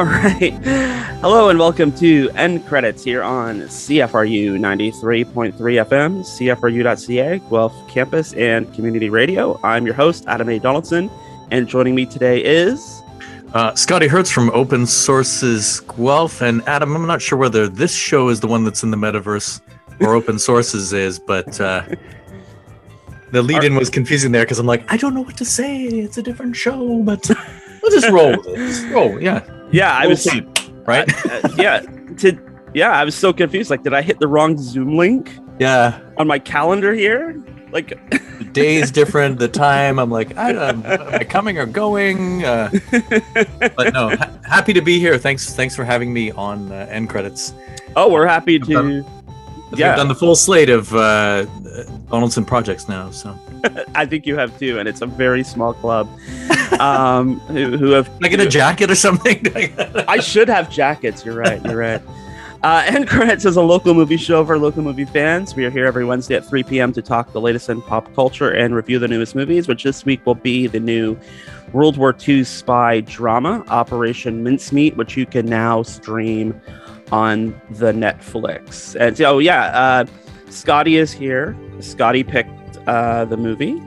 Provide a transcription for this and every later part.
All right. Hello and welcome to End Credits here on CFRU 93.3 FM, CFRU.ca, Guelph Campus and Community Radio. I'm your host, Adam A. Donaldson, and joining me today is. Uh, Scotty Hertz from Open Sources Guelph. And Adam, I'm not sure whether this show is the one that's in the metaverse or Open Sources is, but uh, the lead in was confusing there because I'm like, I don't know what to say. It's a different show, but we'll just roll with it. Just roll. Yeah. Yeah, I was. see, right? uh, yeah. To, yeah, I was so confused. Like, did I hit the wrong Zoom link yeah. on my calendar here? Like, The day is different. The time. I'm like, I, um, am I coming or going? Uh, but no, ha- happy to be here. Thanks. Thanks for having me on uh, end credits. oh, we're happy to. done- Yeah. We've done the full slate of uh, Donaldson projects now. So I think you have too, and it's a very small club. Um, who, who have like in a jacket or something? I should have jackets. You're right. You're right. Uh, End Credits is a local movie show for local movie fans. We are here every Wednesday at 3 p.m. to talk the latest in pop culture and review the newest movies, which this week will be the new World War II spy drama, Operation Mincemeat, which you can now stream on the Netflix. And so, yeah, uh, Scotty is here. Scotty picked uh, the movie.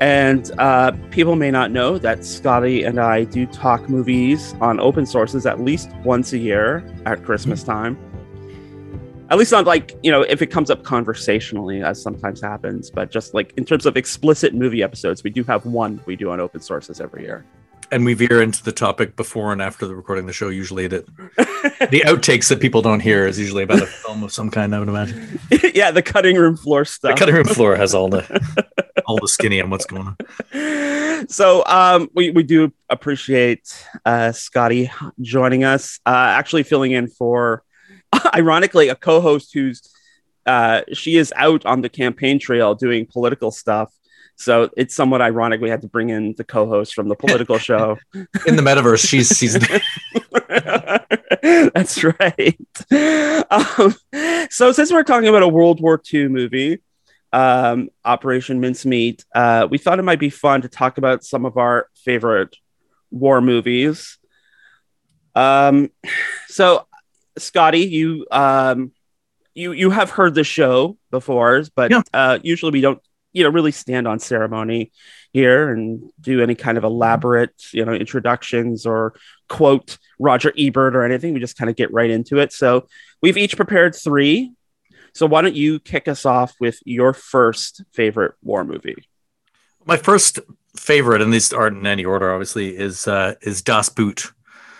And uh, people may not know that Scotty and I do talk movies on open sources at least once a year at Christmas time. At least not like, you know, if it comes up conversationally, as sometimes happens, but just like in terms of explicit movie episodes, we do have one we do on open sources every year. And we veer into the topic before and after the recording of the show. Usually, that the outtakes that people don't hear is usually about a film of some kind. I would imagine yeah, the cutting room floor stuff. the cutting room floor has all the all the skinny on what's going on. so um, we, we do appreciate uh, Scotty joining us, uh, actually filling in for, ironically, a co-host who's uh, she is out on the campaign trail doing political stuff. So it's somewhat ironic we had to bring in the co-host from the political show. In the metaverse, she's she's That's right. Um, so since we're talking about a World War II movie, um, Operation Mincemeat, uh, we thought it might be fun to talk about some of our favorite war movies. Um, so, Scotty, you um, you you have heard the show before, but Yeah. uh, usually we don't, you know, really stand on ceremony here and do any kind of elaborate, you know, introductions or quote Roger Ebert or anything. We just kind of get right into it. So we've each prepared three. So why don't you kick us off with your first favorite war movie? my first favorite, and these aren't in any order, obviously, is uh, is Das Boot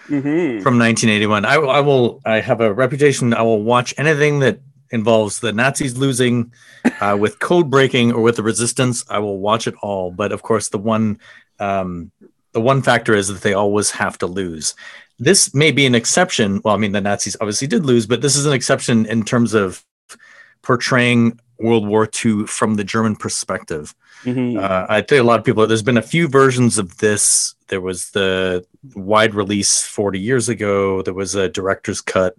Mm-hmm. from 1981. I, I will. I have a reputation. I will watch anything that involves the Nazis losing, uh, with code breaking or with the resistance. I will watch it all. But of course, the one, um, the one factor is that they always have to lose. This may be an exception. Well, I mean, the Nazis obviously did lose, but this is an exception in terms of portraying World War II from the German perspective. Mm-hmm. Uh, I think a lot of people. There's been a few versions of this. There was the wide release 40 years ago. There was a director's cut,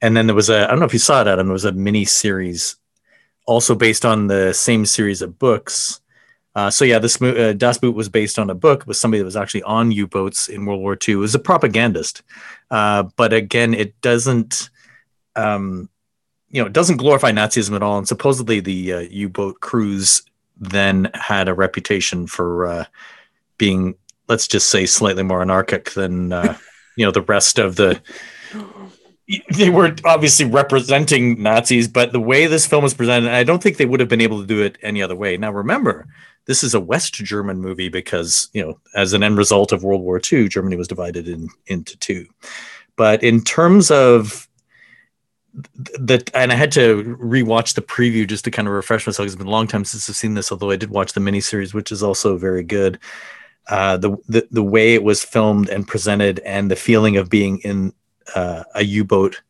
and then there was a. I don't know if you saw it, Adam. There was a mini series, also based on the same series of books. Uh, so yeah, this uh, Das Boot was based on a book. It was somebody that was actually on U-boats in World War II. It was a propagandist, uh, but again, it doesn't. Um, you know, it doesn't glorify Nazism at all. And supposedly, the uh, U-boat crews then had a reputation for uh, being, let's just say, slightly more anarchic than uh, you know the rest of the. They were obviously representing Nazis, but the way this film was presented, I don't think they would have been able to do it any other way. Now, remember, this is a West German movie because you know, as an end result of World War II, Germany was divided in into two. But in terms of that and I had to rewatch the preview just to kind of refresh myself. because It's been a long time since I've seen this, although I did watch the miniseries, which is also very good. Uh, the, the the way it was filmed and presented, and the feeling of being in uh, a U-boat,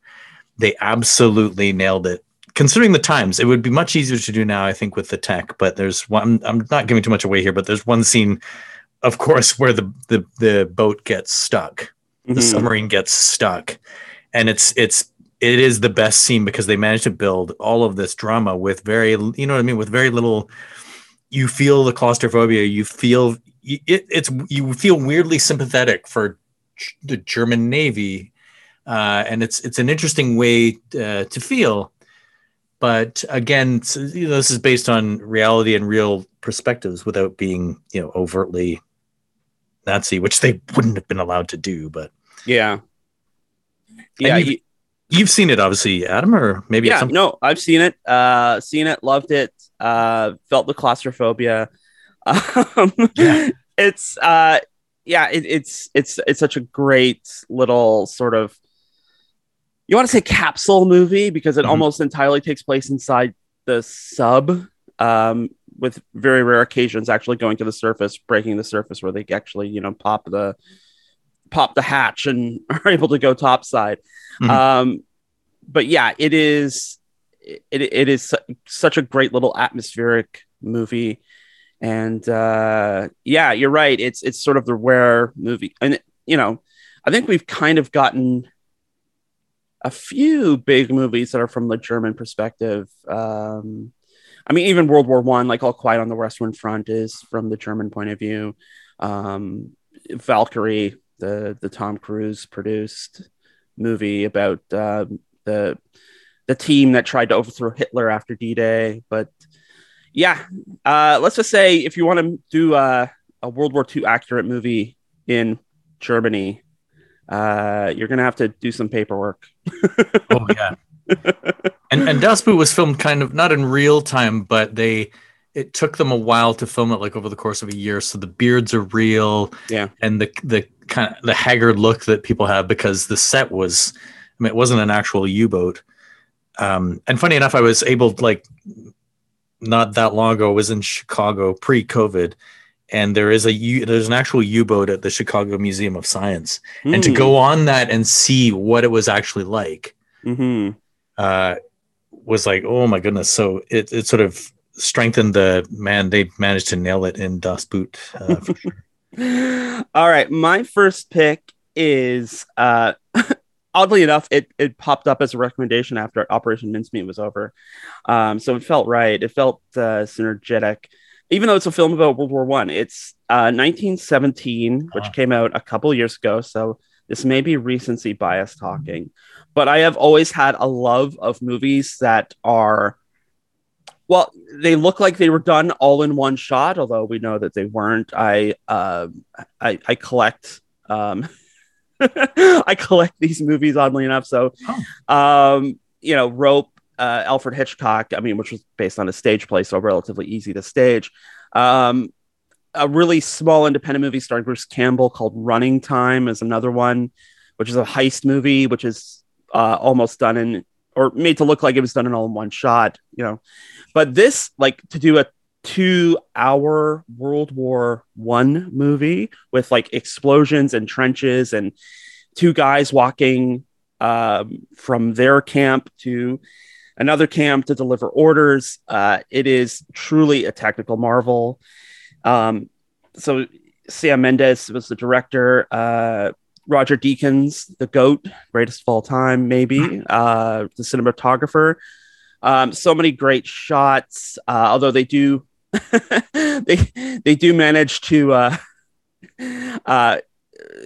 they absolutely nailed it. Considering the times, it would be much easier to do now, I think, with the tech. But there's one. I'm not giving too much away here, but there's one scene, of course, where the the, the boat gets stuck the Mhm. submarine gets stuck and it's it's it is the best scene because they managed to build all of this drama with very you know what i mean with very little you feel the claustrophobia you feel it, it's you feel weirdly sympathetic for the German Navy, uh, and it's it's an interesting way uh, to feel. But again, you know, this is based on reality and real perspectives without being you know overtly Nazi, which they wouldn't have been allowed to do. But yeah, yeah. You've, you've, seen it, obviously, Adam, or maybe yeah. No, I've seen it. Uh, seen it, loved it. Uh, felt the claustrophobia. Um, yeah. It's uh, yeah, it, it's it's it's such a great little sort of you want to say capsule movie because it mm-hmm. almost entirely takes place inside the sub um, with very rare occasions actually going to the surface breaking the surface where they actually you know pop the pop the hatch and are able to go topside mm-hmm. um, but yeah it is it, it is su- such a great little atmospheric movie and uh, yeah, you're right. It's it's sort of the rare movie, and you know, I think we've kind of gotten a few big movies that are from the German perspective. Um, I mean, even World War One, like All Quiet on the Western Front, is from the German point of view. Um, Valkyrie, the the Tom Cruise produced movie about uh, the the team that tried to overthrow Hitler after D Day, but yeah, uh, let's just say if you want to do a, a World War II accurate movie in Germany, uh, you're gonna have to do some paperwork. oh yeah, and and Das Boot was filmed kind of not in real time, but they it took them a while to film it, like over the course of a year. So the beards are real, yeah, and the the kind of the haggard look that people have because the set was, I mean, it wasn't an actual U boat. Um, and funny enough, I was able like not that long ago was in Chicago pre-COVID, and there is a U, there's an actual U-boat at the Chicago Museum of Science, mm. and to go hmm. on that and see what it was actually like, mm-hmm. uh, was like, oh my goodness! So it it sort of strengthened the man. They managed to nail it in Das Boot uh, for sure. All right, my first pick is uh, oddly enough, it it popped up as a recommendation after Operation Mincemeat was over, um, so it felt right. It felt uh, synergetic, even though it's a film about World War One. It's uh, 1917, which uh-huh. came out a couple years ago, so this may be recency bias talking, but I have always had a love of movies that are. Well, they look like they were done all in one shot, although we know that they weren't. I uh, I, I collect um, I collect these movies oddly enough. So, oh. um, you know, Rope, uh, Alfred Hitchcock, I mean, which was based on a stage play, so relatively easy to stage. Um, a really small independent movie starring Bruce Campbell called Running Time is another one, which is a heist movie, which is uh, almost done in or made to look like it was done in all in one shot, you know. But this, like, to do a two hour World War One movie with like explosions and trenches and two guys walking um, from their camp to another camp to deliver orders. Uh, it is truly a technical marvel. Um, so Sam Mendes was the director. Uh, Roger Deakins, the GOAT, greatest of all time, maybe, uh, the cinematographer. Um, so many great shots, uh, although they do they they do manage to uh, uh,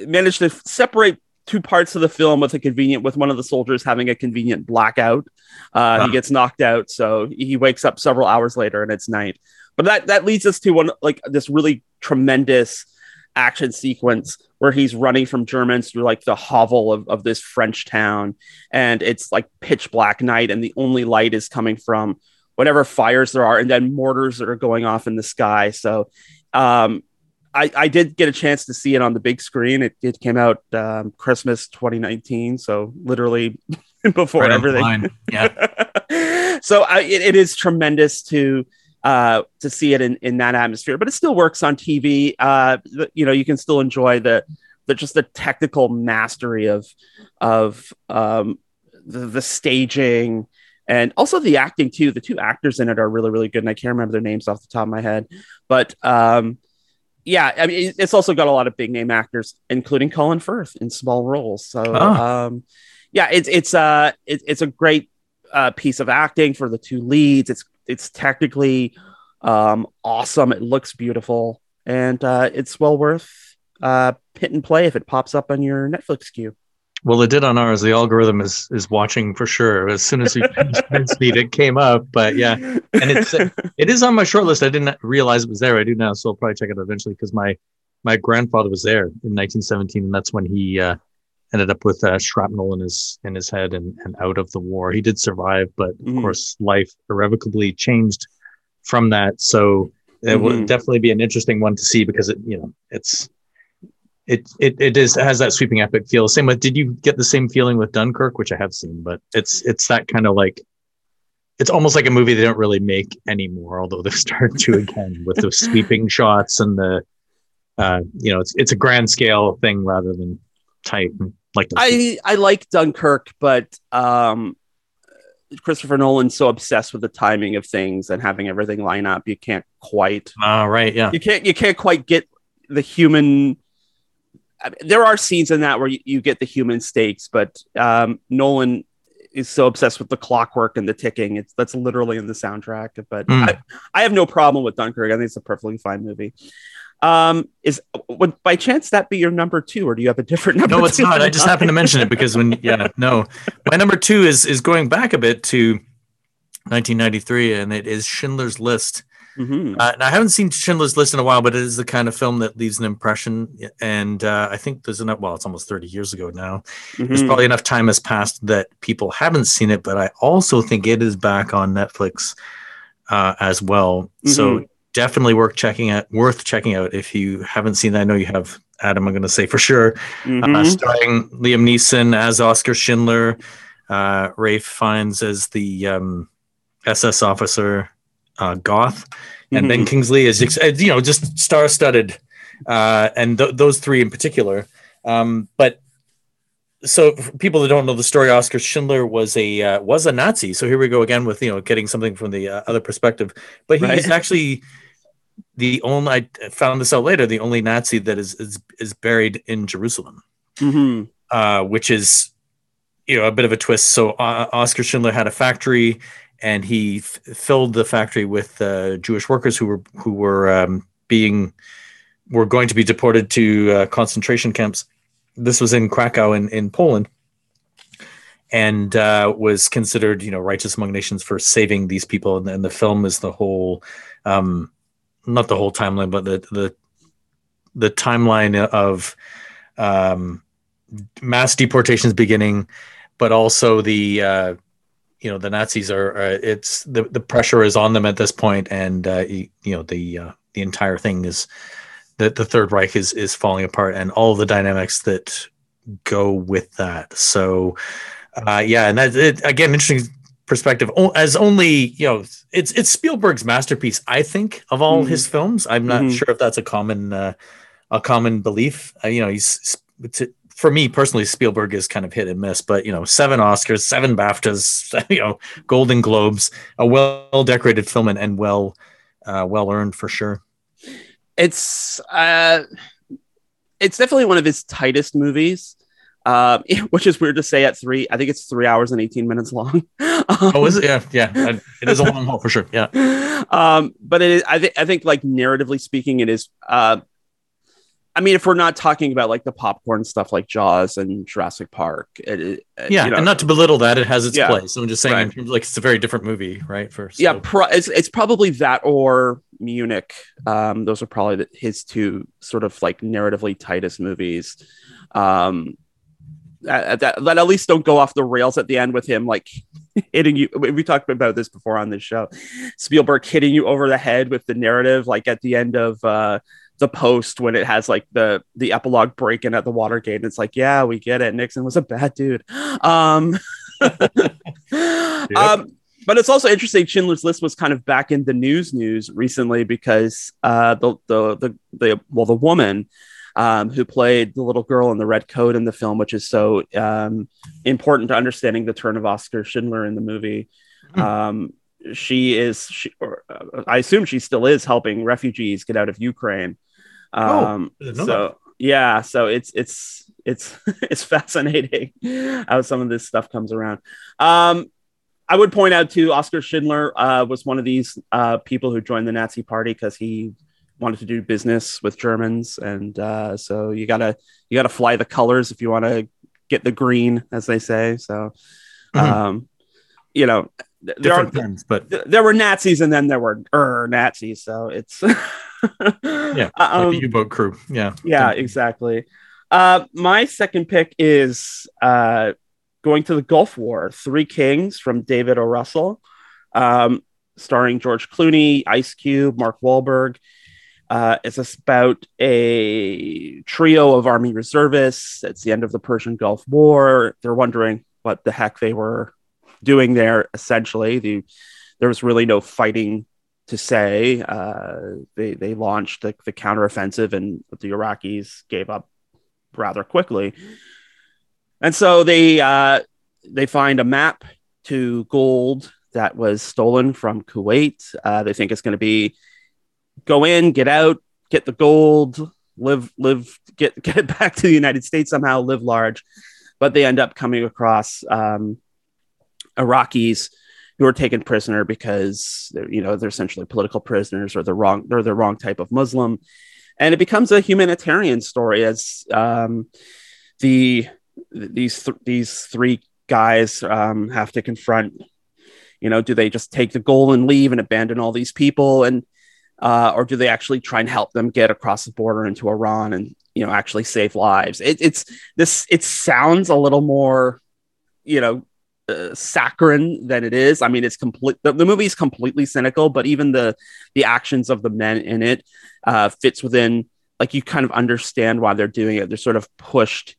manage to separate two parts of the film with a convenient with one of the soldiers having a convenient blackout. Uh, huh. He gets knocked out, so he wakes up several hours later and it's night. But that that leads us to one like this really tremendous action sequence where he's running from Germans through like the hovel of, of this French town, and it's like pitch black night, and the only light is coming from whatever fires there are, and then mortars that are going off in the sky. So um, I, I did get a chance to see it on the big screen. It, it came out um, Christmas 2019, so literally before right everything. Yeah. so I, it, it is tremendous to uh, to see it in, in that atmosphere, but it still works on TV. Uh, you know, you can still enjoy the the just the technical mastery of of um, the, the staging and also the acting too. The two actors in it are really really good, and I can't remember their names off the top of my head, but um, yeah, I mean it's also got a lot of big name actors, including Colin Firth in small roles. So oh. um, yeah, it's it's uh it, it's a great uh, piece of acting for the two leads. It's it's technically um, awesome. It looks beautiful, and uh, it's well worth uh, hit and play if it pops up on your Netflix queue. Well, it did on ours. The algorithm is is watching for sure. As soon as we finished Speed, it came up. But yeah, and it's it is on my short list. I didn't realize it was there. I do now, so I'll probably check it out eventually because my my grandfather was there in 1917, and that's when he uh, ended up with uh, shrapnel in his in his head and, and out of the war. He did survive, but of mm-hmm. course, life irrevocably changed from that. So it mm-hmm. will definitely be an interesting one to see because it you know it's it it it is it has that sweeping epic feel. Same with did you get the same feeling with Dunkirk, which I have seen, but it's it's that kind of like it's almost like a movie they don't really make anymore, although they've started to again with the sweeping shots and the uh you know it's it's a grand scale thing rather than tight like I I like Dunkirk, but um Christopher Nolan's so obsessed with the timing of things and having everything line up, you can't quite. Uh, right, yeah. You can't you can't quite get the human there are scenes in that where you, you get the human stakes, but um, Nolan is so obsessed with the clockwork and the ticking. It's that's literally in the soundtrack. But mm. I, I, have no problem with Dunkirk. I think it's a perfectly fine movie. Um, is would by chance that be your number two, or do you have a different number? No, it's not. I just happened to mention it because when yeah, no, my number two is is going back a bit to 1993, and it is Schindler's List. Mm-hmm. Uh, and I haven't seen Schindler's List in a while, but it is the kind of film that leaves an impression. And uh, I think there's enough, well, it's almost 30 years ago now. Mm-hmm. There's probably enough time has passed that people haven't seen it, but I also think it is back on Netflix uh, as well. Mm-hmm. So definitely worth checking out, worth checking out if you haven't seen that. I know you have, Adam, I'm going to say for sure. Uh, mm-hmm. starring Liam Neeson as Oscar Schindler, uh, Ralph Fiennes as the um, SS officer uh, Goth, and mm-hmm. Ben Kingsley is you know just star studded, uh, and th- those three in particular. Um, but so people that don't know the story, Oscar Schindler was a uh, was a Nazi. So here we go again with you know getting something from the uh, other perspective. But he's right. actually the only I found this out later the only Nazi that is is, is buried in Jerusalem, mm-hmm. uh, which is you know a bit of a twist. So uh, Oscar Schindler had a factory and he f- filled the factory with uh, Jewish workers who were who were um, being were going to be deported to uh, concentration camps. This was in Krakow in, in Poland, and uh, was considered you know righteous among nations for saving these people. And, and the film is the whole, um, not the whole timeline, but the the the timeline of um, mass deportations beginning, but also the uh, you know the Nazis are uh, it's the the pressure is on them at this point, and uh, you, you, know the uh, the entire thing is that the Third Reich is is falling apart, and all the dynamics that go with that. So, uh, yeah, and that it, again, interesting perspective. As only you know, it's it's Spielberg's masterpiece, I think, of all mm-hmm. his films. I'm not mm-hmm. sure if that's a common uh, a common belief. Uh, you know, he's for me personally, Spielberg is kind of hit and miss, but you know, seven Oscars, seven BAFTAs, you know, Golden Globes, a well decorated film and, and well, uh, well earned for sure. It's, uh, it's definitely one of his tightest movies. Uh, which is weird to say at three. I think it's three hours and 18 minutes long. oh, is it? Yeah. Yeah. It is a long haul for sure. Yeah. Um, but it is, I think, I think like narratively speaking, it is, uh, I mean, if we're not talking about like the popcorn stuff like Jaws and Jurassic Park, it, it, yeah, you know, and not to belittle that, it has its yeah, place. I'm just saying, right. in terms of, like it's a very different movie, right? First, yeah, pro- it's it's probably that or Munich. Um, those are probably the, his two sort of like narratively tightest movies. Um, that, that, that at least don't go off the rails at the end with him like hitting you. We talked about this before on this show. Spielberg hitting you over the head with the narrative, like at the end of. Uh, the post when it has like the the epilogue breaking at the Watergate. And it's like, yeah, we get it. Nixon was a bad dude. Um, yep. um but it's also interesting. Schindler's List was kind of back in the news news recently because uh, the, the the the well the woman um, who played the little girl in the red coat in the film, which is so um, important to understanding the turn of Oscar Schindler in the movie. Mm-hmm. Um, she is, she, or, uh, I assume she still is helping refugees get out of Ukraine. Oh, um, oh, so yeah, so it's it's it's it's fascinating how some of this stuff comes around. Um, I would point out too, Oscar Schindler uh, was one of these uh, people who joined the Nazi Party because he wanted to do business with Germans, and uh, so you gotta you gotta fly the colors if you want to get the green, as they say. So, Mhm. um, you know, th- there are Different terms, but th- there were Nazis, and then there were er Nazis. So it's yeah, um, like the U-boat crew. Yeah, yeah, exactly. Uh, my second pick is uh, going to the Gulf War, Three Kings from David O. Russell, um, starring George Clooney, Ice Cube, Mark Wahlberg. Uh, it's about a trio of Army reservists. It's the end of the Persian Gulf War. They're wondering what the heck they were doing there, essentially. The, there was really no fighting to say. Uh, they they launched the, the counteroffensive, and the Iraqis gave up rather quickly. And so they uh, they find a map to gold that was stolen from Kuwait. Uh, they think it's going to be go in, get out, get the gold, live live get get back to the United States somehow, live large. But they end up coming across um, Iraqis who are taken prisoner because they're, you know they're essentially political prisoners or the wrong they're the wrong type of Muslim, and it becomes a humanitarian story as um, the these th- these three guys um, have to confront. You know, do they just take the goal and leave and abandon all these people, and uh, or do they actually try and help them get across the border into Iran and you know actually save lives? It, it's this. It sounds a little more, you know, uh, saccharine than it is. I mean, it's complete. The, the movie is completely cynical, but even the the actions of the men in it uh, fits within. Like you kind of understand why they're doing it. They're sort of pushed.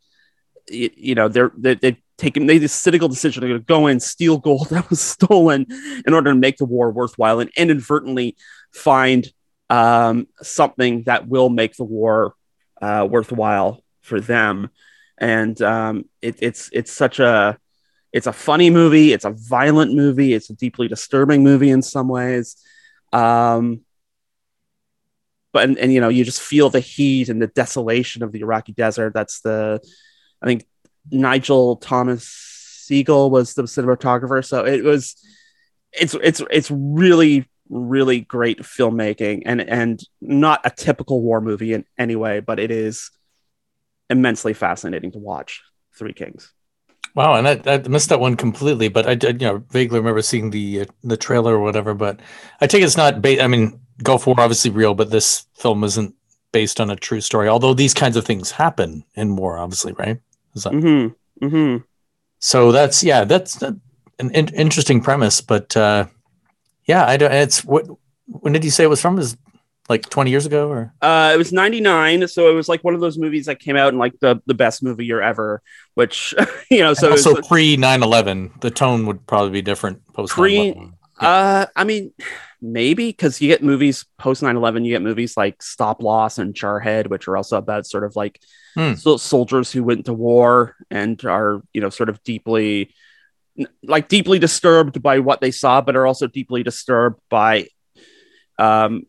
You, you know, they're they, they've taken they this cynical decision to go in steal gold that was stolen in order to make the war worthwhile and inadvertently find um, something that will make the war uh, worthwhile for them. And um, it, it's it's such a it's a funny movie. It's a violent movie. It's a deeply disturbing movie in some ways. Um, but and, and you know you just feel the heat and the desolation of the Iraqi desert. That's the I think Nigel Thomas Sigel was the cinematographer. So it was it's it's it's really really great filmmaking and and not a typical war movie in any way, but it is immensely fascinating to watch. Three Kings. Wow, and I, I missed that one completely, but I did, you know, vaguely remember seeing the uh, the trailer or whatever. But I take it's not. Ba- I mean, Gulf War obviously real, but this film isn't based on a true story. Although these kinds of things happen in war, obviously, right? Is that, Mm-hmm. Mm-hmm. so that's yeah, that's an in- interesting premise. But uh, yeah, I don't. It's what. When did you say it was from? Is like twenty years ago or? Uh, it was 99, so it was like one of those movies that came out in like the, the best movie year ever, which you know, so also pre 9-11, the tone would probably be different post Pre- 9/11. uh, I mean, maybe because you get movies post 9-11, you get movies like Stop Loss and Jarhead, which are also about sort of like Hmm. so soldiers who went to war and are, you know, sort of deeply like deeply disturbed by what they saw, but are also deeply disturbed by um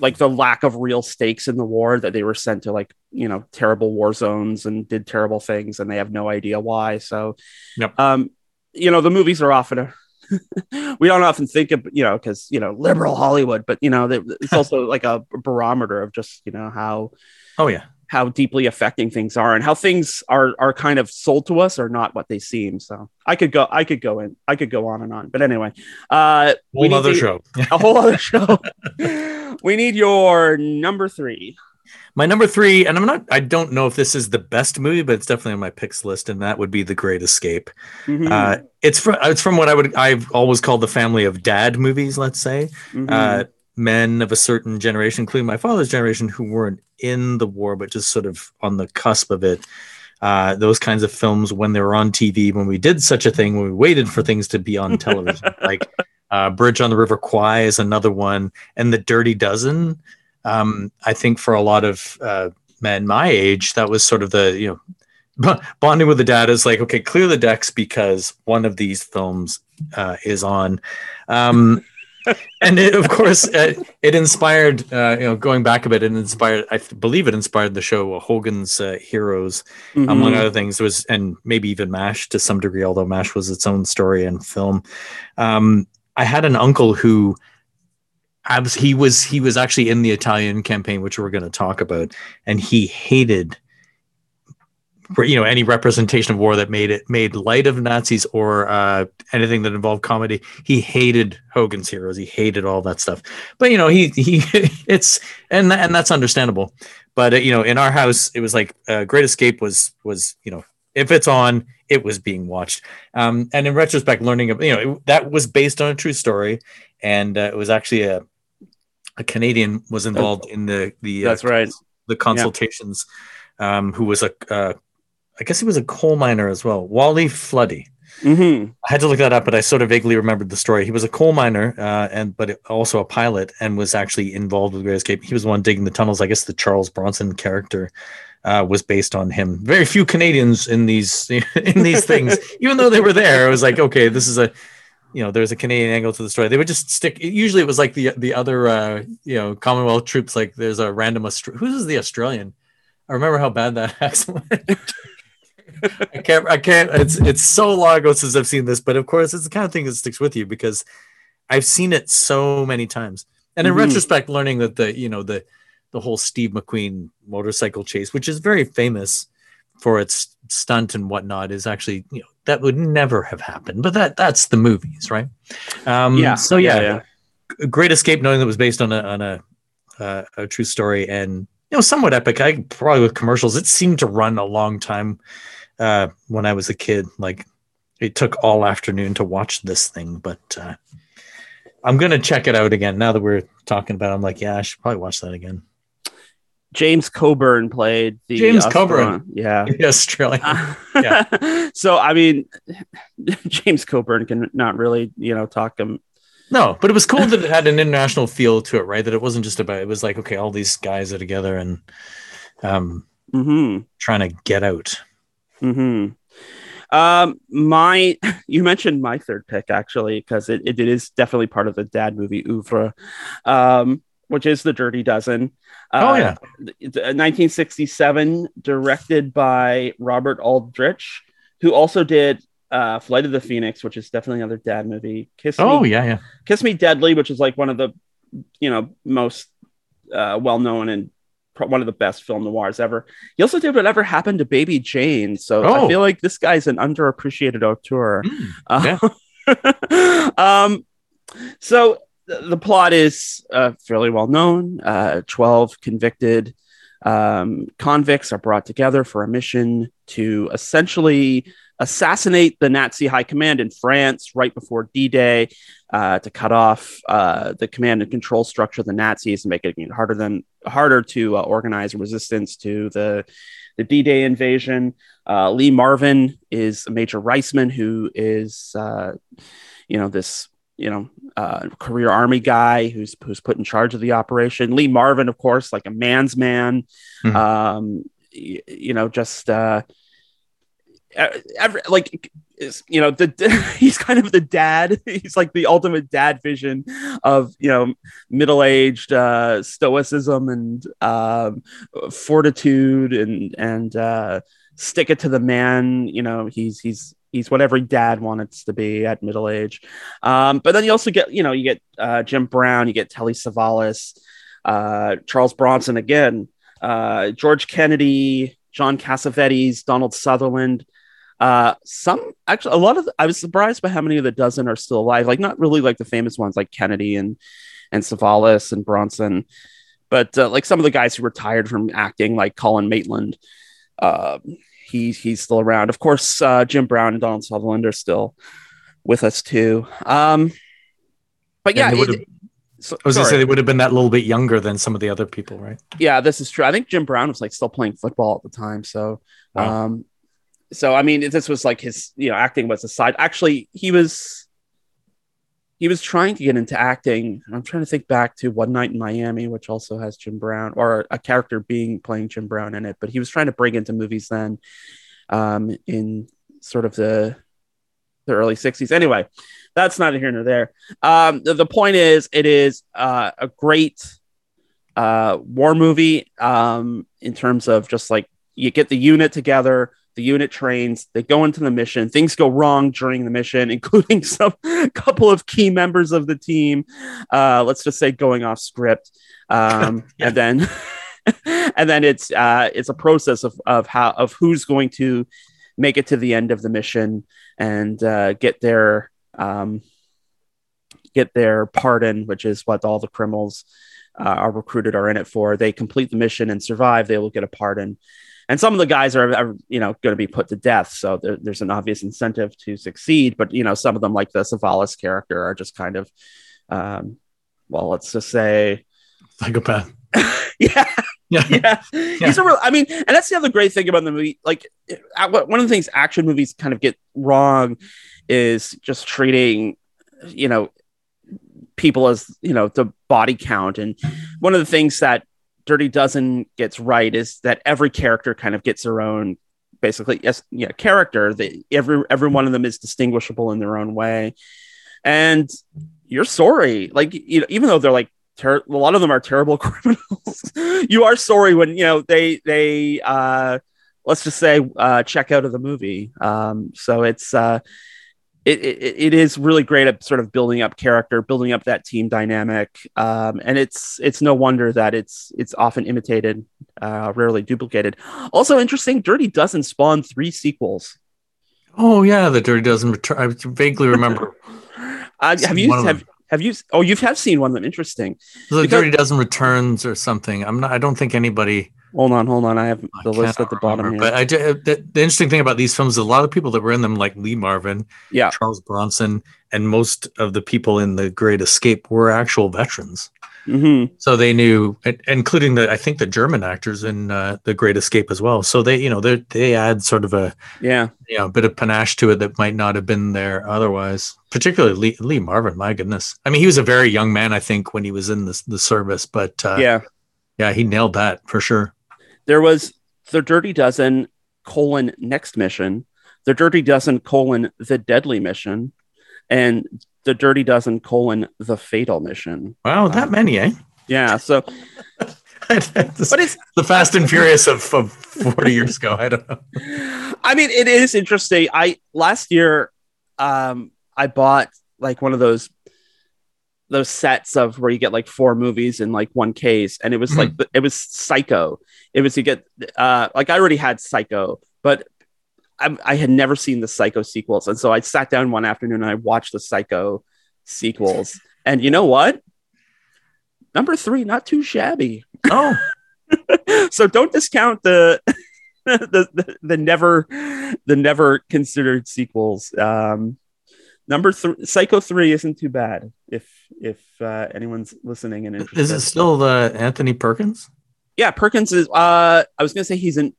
like the lack of real stakes in the war that they were sent to like you know terrible war zones and did terrible things and they have no idea why so Yep. um you know the movies are often a we don't often think of you know because you know liberal hollywood but you know they- it's also like a barometer of just you know how Oh yeah. How deeply affecting things are and how things are are kind of sold to us are not what they seem so i could go i could go in i could go on and on but anyway uh Whole other to- show. a whole other show we need your number three My number three, and I'm not, I don't know if this is the best movie, but it's definitely on my picks list, and that would be The Great Escape. Mhm. Uh, it's from, it's from what I would, I've always called the family of dad movies, let's say. Mhm. Uh, men of a certain generation, including my father's generation, who weren't in the war, but just sort of on the cusp of it. Uh, those kinds of films when they were on TV, when we did such a thing, when we waited for things to be on television, like uh, Bridge on the River Kwai is another one, and The Dirty Dozen. Um, I think for a lot of uh, men my age, that was sort of the you know bonding with the dad is like okay, clear the decks because one of these films uh, is on. Um, and it, of course, uh, it inspired, uh, you know, going back a bit, it inspired, I believe it inspired the show Hogan's uh, Heroes, among Mhm. other things. Was, and maybe even MASH to some degree, although MASH was its own story and film. Um, I had an uncle who Abs- he was he was actually in the Italian campaign, which we're going to talk about, and he hated you know any representation of war that made it made light of Nazis or uh, anything that involved comedy. He hated Hogan's Heroes. He hated all that stuff. But you know he he it's and and that's understandable. But uh, you know in our house it was like uh, Great Escape was was you know if it's on it was being watched. Um, and in retrospect, learning of you know it, that was based on a true story, and uh, it was actually a a Canadian was involved in the the uh, that's right the consultations. Yeah. Um, who was a, a I guess he was a coal miner as well. Wally Floody. Mm-hmm. I had to look that up, but I sort of vaguely remembered the story. He was a coal miner, uh, and but also a pilot, and was actually involved with Great Escape. He was the one digging the tunnels. I guess the Charles Bronson character uh, was based on him. Very few Canadians in these in these things, even though they were there. It was like, okay, this is a you know, there's a Canadian angle to the story. They would just stick. Usually, it was like the the other uh, you know Commonwealth troops. Like there's a random Aust- who's the Australian. I remember how bad that accent went. I can't. I can't. It's it's so long ago since I've seen this, but of course, it's the kind of thing that sticks with you because I've seen it so many times. And in mm-hmm. retrospect, learning that the you know the the whole Steve McQueen motorcycle chase, which is very famous for its stunt and whatnot, is actually you know that would never have happened. But that that's the movies, right? Um, yeah. So yeah, yeah, yeah. Great Escape, knowing that was based on a on a uh, a true story and you know somewhat epic. I probably with commercials, it seemed to run a long time uh, when I was a kid. Like it took all afternoon to watch this thing, but uh, I'm gonna check it out again now that we're talking about. It, I'm like, yeah, I should probably watch that again. James Coburn played the James Coburn, yeah, the Australian. yeah. so I mean, James Coburn can not really, you know, talk him. No, but it was cool that it had an international feel to it, right? That it wasn't just about. It was like, okay, all these guys are together and um, mm-hmm. trying to get out. Hmm. Um, my you mentioned my third pick actually because it, it is definitely part of the dad movie oeuvre, um, which is the Dirty Dozen. Uh, oh yeah, 1967, directed by Robert Aldrich, who also did uh, Flight of the Phoenix, which is definitely another dad movie. Kiss Me oh Me, yeah, yeah. Kiss Me Deadly, which is like one of the you know most uh, well known and one of the best film noirs ever. He also did Whatever Happened to Baby Jane. So oh. I feel like this guy's an underappreciated auteur. Mm, yeah. um, so the plot is uh, fairly well known. Uh, 12 convicted um, convicts are brought together for a mission to essentially assassinate the Nazi high command in France right before D Day uh, to cut off uh, the command and control structure of the Nazis and make it even harder than harder to uh, organize resistance to the the D Day invasion. Uh, Lee Marvin is a Major Reisman who is uh, you know this you know uh, career army guy who's who's put in charge of the operation. Lee Marvin, of course, like a man's man. Mm-hmm. Um, y- you know, just every, like is you know the he's kind of the dad. He's like the ultimate dad vision of you know middle-aged uh stoicism and um fortitude and and uh stick it to the man. You know he's he's he's what every dad wants to be at middle age. Um but then you also get you know you get uh jim brown you get telly savalas uh charles bronson again uh george kennedy john cassavetes donald sutherland uh, some actually, a lot of the, I was surprised by how many of the dozen are still alive. Like not really like the famous ones like Kennedy and and Savalas and Bronson, but uh, like some of the guys who retired from acting, like Colin Maitland. Uh, he's he's still around. Of course, uh, Jim Brown and Donald Sutherland are still with us too. Um, but yeah, it, so, I was gonna say they would have been that little bit younger than some of the other people, right? Yeah, this is true. I think Jim Brown was like still playing football at the time, so wow. um, so I mean, this was like his, you know, acting was a side. Actually, he was he was trying to get into acting. I'm trying to think back to One Night in Miami, which also has Jim Brown or a character being playing Jim Brown in it. But he was trying to break into movies then, um, in sort of the the early '60s. Anyway, that's not here nor there. Um, the, the point is, it is uh, a great uh, war movie um, in terms of just like you get the unit together the unit trains, they go into the mission. Things go wrong during the mission, including some couple of key members of the team. Uh, let's just say going off script, um, yeah. and then and then it's uh, it's a process of of how of who's going to make it to the end of the mission and uh, get their um, get their pardon, which is what all the criminals uh, are recruited are in it for. They complete the mission and survive, they will get a pardon and some of the guys are, are you know going to be put to death so there, there's an obvious incentive to succeed but you know some of them like the Savalas character are just kind of um, well let's just say psychopath yeah yeah. yeah. He's a real, I mean, and that's the other great thing about the movie. Like, one of the things action movies kind of get wrong is just treating, you know, people as, you know, the body count. And one of the things that Dirty Dozen gets right is that every character kind of gets their own basically yes yeah character that every every one of them is distinguishable in their own way. And you're sorry like you know even though they're like ter- a lot of them are terrible criminals you are sorry when you know they they uh let's just say uh check out of the movie. Um so it's uh it, it, it is really great at sort of building up character, building up that team dynamic, um, and it's it's no wonder that it's it's often imitated, uh, rarely duplicated. Also interesting, Dirty Dozen spawn three sequels. Oh yeah, the Dirty Dozen return. I vaguely remember. uh, have you have, have you? Oh, you have seen one of them. Interesting. The because, Dirty Dozen returns or something. I'm not. I don't think anybody Hold on, hold on. I have the I list at the bottom here. But I, the, the, interesting thing about these films, a lot of people that were in them, like Lee Marvin, yeah, Charles Bronson, and most of the people in The Great Escape were actual veterans. Mm-hmm. So they knew, including the I think the German actors in uh, The Great Escape as well. So they, you know, they they add sort of a yeah, you know, a bit of panache to it that might not have been there otherwise. Particularly Lee, Lee Marvin, my goodness. I mean, he was a very young man, I think, when he was in the the service, but uh, yeah, yeah, he nailed that for sure. There was the Dirty Dozen colon next mission, the Dirty Dozen colon the deadly mission, and the Dirty Dozen colon the fatal mission. Wow, that um, many, eh? Yeah. So, but it's the Fast and Furious of, of 40 years ago. I don't know. I mean, it is interesting. I last year, um, I bought like one of those those sets of where you get like four movies in like one case and it was like it was psycho. It was you get uh like i already had psycho but I, I had never seen the psycho sequels and so i sat down one afternoon and i watched the psycho sequels. And you know what? Number three not too shabby. Oh. So don't discount the the, the, the never the never considered sequels. Um number three psycho 3 isn't too bad if if uh, anyone's listening and interested. Is it still the Anthony Perkins? Yeah, Perkins is. Uh, I was gonna say he's in.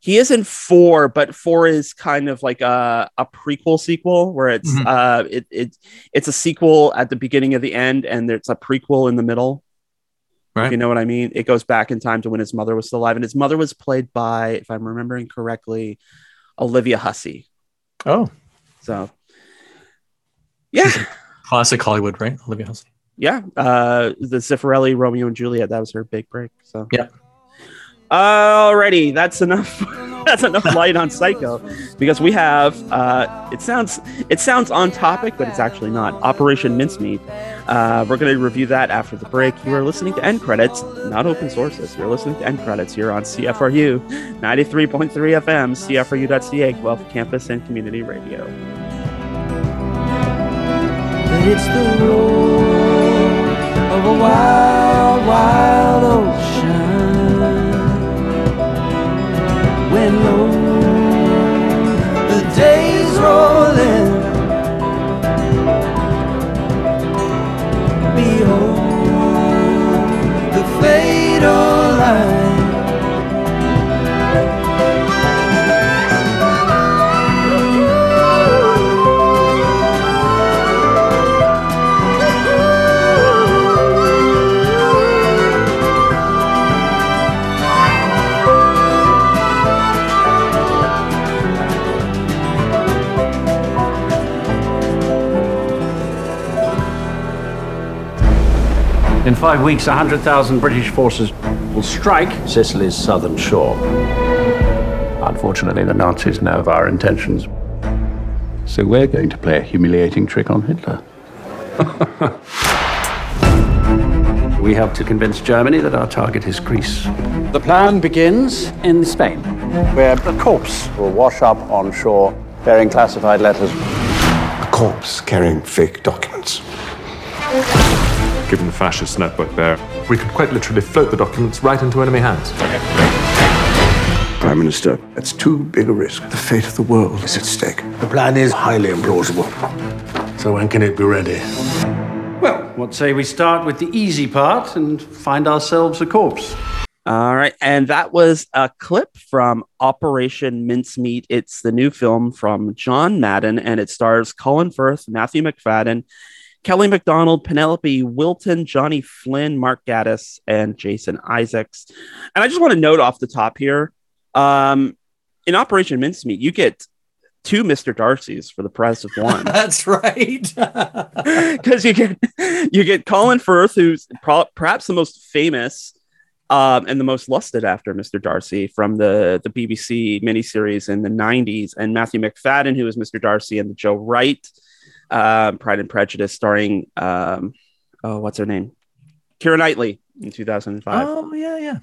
He is in four, but four is kind of like a, a prequel sequel where it's mm-hmm. uh it, it it's a sequel at the beginning of the end and it's a prequel in the middle. Right. you know what I mean? It goes back in time to when his mother was still alive, and his mother was played by, if I'm remembering correctly, Olivia Hussey. Oh, so yeah, classic Hollywood, right? Olivia Hussey. Yeah, uh, the Zeffirelli Romeo and Juliet. That was her big break. So yeah. Alrighty, that's enough. that's enough light on Psycho, because we have. Uh, it sounds it sounds on topic, but it's actually not. Operation Mincemeat. Uh, we're going to review that after the break. You are listening to End Credits, not open sources. You're listening to End Credits here on CFRU, 93.3 FM, CFRU.ca, Guelph Campus and Community Radio it's the roar of a wild, wild ocean. When low the days roll five weeks, 100,000 British forces will strike Sicily's southern shore. Unfortunately, the Nazis know of our intentions. So we're going to play a humiliating trick on Hitler. we have to convince Germany that our target is Greece. The plan begins in Spain, where a corpse will wash up on shore bearing classified letters. A corpse carrying fake documents. Given the fascist network there, we could quite literally float the documents right into enemy hands. Prime Minister, that's too big a risk. The fate of the world is at stake. The plan is highly implausible. So when can it be ready? Well, what say we start with the easy part and find ourselves a corpse? All right. And that was a clip from Operation Mincemeat. It's the new film from John Madden, and it stars Colin Firth, Matthew Macfadyen, Kelly Macdonald, Penelope Wilton, Johnny Flynn, Mark Gatiss, and Jason Isaacs. And I just want to note off the top here um, in Operation Mincemeat, you get two Mr. Darcy's for the price of one. That's right. Because you get you get Colin Firth, who's pro- perhaps the most famous um, and the most lusted after Mr. Darcy from the the BBC miniseries in the '90s, and Matthew Macfadyen, who is Mr. Darcy in the Joe Wright um, Pride and Prejudice, starring um, oh, what's her name, Keira Knightley in 2005. oh yeah, yeah.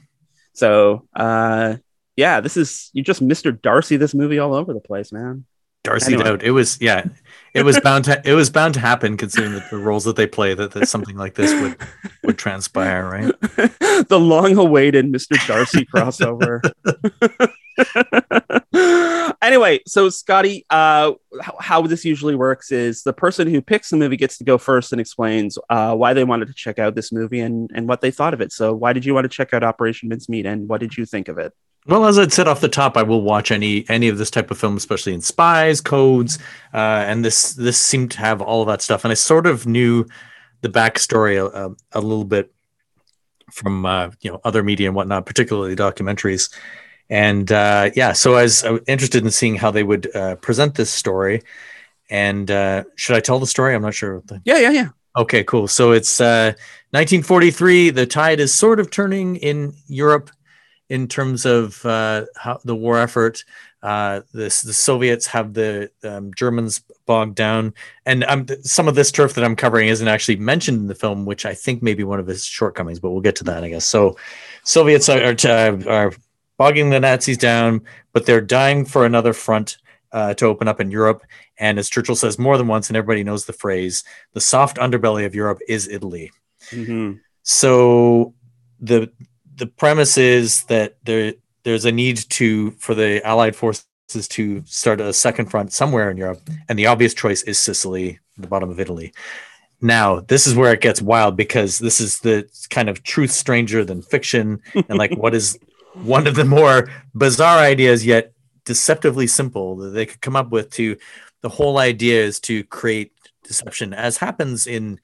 So uh, yeah, this is you just Mr. Darcy this movie all over the place, man. Darcy Anyway. out. It was yeah. It was bound to it was bound to happen considering the, the roles that they play that, that something like this would would transpire, right? the long-awaited Mr. Darcy crossover. anyway, so Scotty, uh, how, how this usually works is the person who picks the movie gets to go first and explains uh, why they wanted to check out this movie and, and what they thought of it. So, why did you want to check out Operation Mincemeat, and what did you think of it? Well, as I'd said off the top, I will watch any any of this type of film, especially in spies, codes, uh, and this this seemed to have all of that stuff. And I sort of knew the backstory a, a, a little bit from uh, you know other media and whatnot, particularly documentaries. And uh, yeah, so I was, I was interested in seeing how they would uh, present this story. And uh, should I tell the story? I'm not sure. The- Yeah, yeah, yeah. Okay, cool. So it's uh, 1943. The tide is sort of turning in Europe in terms of uh, how the war effort. Uh, this the Soviets have the um, Germans bogged down, and um, some of this turf that I'm covering isn't actually mentioned in the film, which I think may be one of his shortcomings. But we'll get to that, I guess. So, Soviets are are, are bogging the Nazis down, but they're dying for another front uh, to open up in Europe. And as Churchill says more than once, and everybody knows the phrase, the soft underbelly of Europe is Italy. Mhm. So the the premise is that there there's a need to for the Allied forces to start a second front somewhere in Europe, and the obvious choice is Sicily, the bottom of Italy. Now, this is where it gets wild because this is the kind of truth stranger than fiction, and like what is one of the more bizarre ideas yet deceptively simple that they could come up with to the whole idea is to create deception as happens in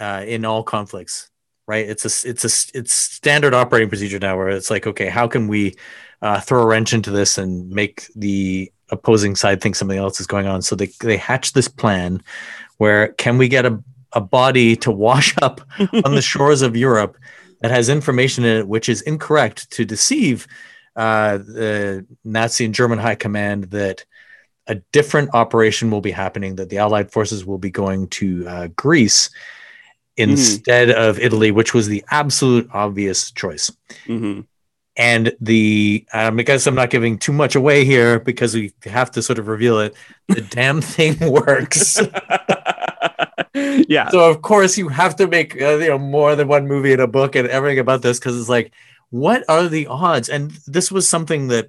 uh, in all conflicts right? It's a it's a it's standard operating procedure now where it's like okay how can we uh, throw a wrench into this and make the opposing side think something else is going on? So they they hatch this plan where can we get a, a body to wash up on the shores of europe that has information in it which is incorrect to deceive uh, the nazi and german high command that a different operation will be happening that the allied forces will be going to uh, greece instead of italy which was the absolute obvious choice Mhm. and the um, I guess I'm not giving too much away here because we have to sort of reveal it. The damn thing works. yeah. so of course you have to make uh, you know more than one movie and a book and everything about this because it's like, what are the odds? And this was something that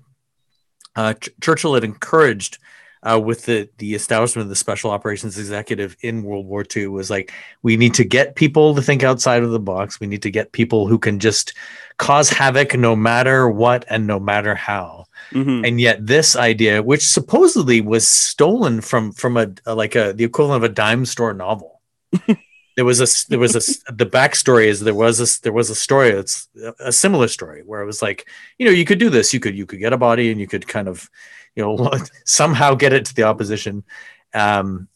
uh, Ch- Churchill had encouraged uh, with the the establishment of the Special Operations Executive in World War II was like, we need to get people to think outside of the box. We need to get people who can just cause havoc no matter what and no matter how Mhm. and yet this idea which supposedly was stolen from from a, a- like a the equivalent of a dime store novel there was a there was a the backstory is there was a there was a story that's a similar story where it was like you know you could do this you could you could get a body and you could kind of you know somehow get it to the opposition um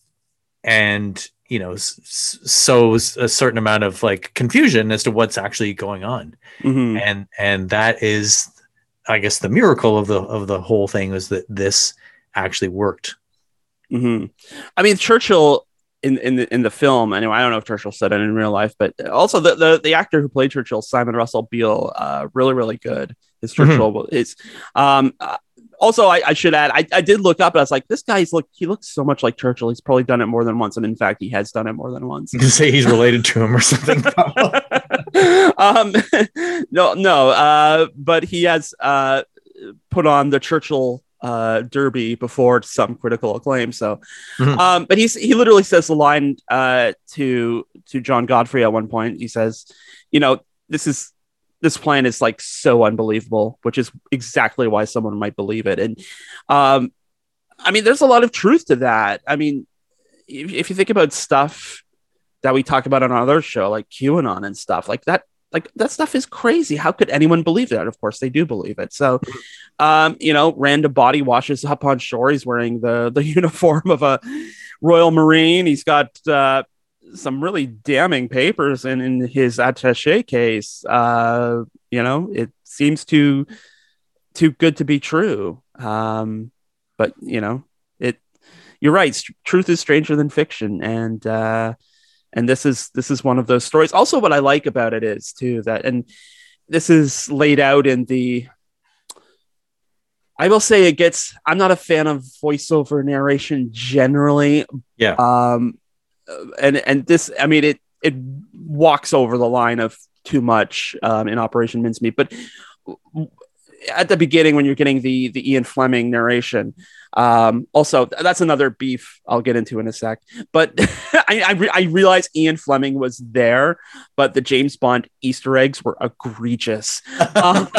and you know s- s- a certain amount of like confusion as to what's actually going on Mhm. and and that is I guess the miracle of the of the whole thing was that this actually worked. hmm I mean, Churchill in in the in the film. Anyway, I don't know if Churchill said it in real life, but also the the, the actor who played Churchill, Simon Russell Beale, uh, really really good. His Churchill is. Um, uh, also, I, I should add, I, I did look up, and I was like, this guy's look. He looks so much like Churchill. He's probably done it more than once, and in fact, he has done it more than once. You can say he's related to him or something. um, no, no, uh, but he has uh, put on the Churchill uh, Derby before some critical acclaim. So, Mhm. um, but he's he literally says the line uh, to to John Godfrey at one point. He says, "You know, this is." This plan is like so unbelievable, which is exactly why someone might believe it. And um, I mean, there's a lot of truth to that. I mean, if, if you think about stuff that we talk about on our other show, like QAnon and stuff like that, like that stuff is crazy. How could anyone believe that? Of course, they do believe it. So, um, you know, random body washes up on shore. He's wearing the the uniform of a Royal Marine. He's got uh, some really damning papers in, in his attache case. Uh, you know, it seems too too good to be true. Um, but you know, it. You're right. Truth is stranger than fiction, and uh, and this is this is one of those stories. Also, what I like about it is too that, and this is laid out in the. I will say it gets. I'm not a fan of voiceover narration generally, yeah. um and and this i mean it it walks over the line of too much um in operation mincemeat but at the beginning when you're getting the the ian fleming narration. Um also that's another beef i'll get into in a sec. But i I, re- I realized ian fleming was there but the james bond easter eggs were egregious. Um,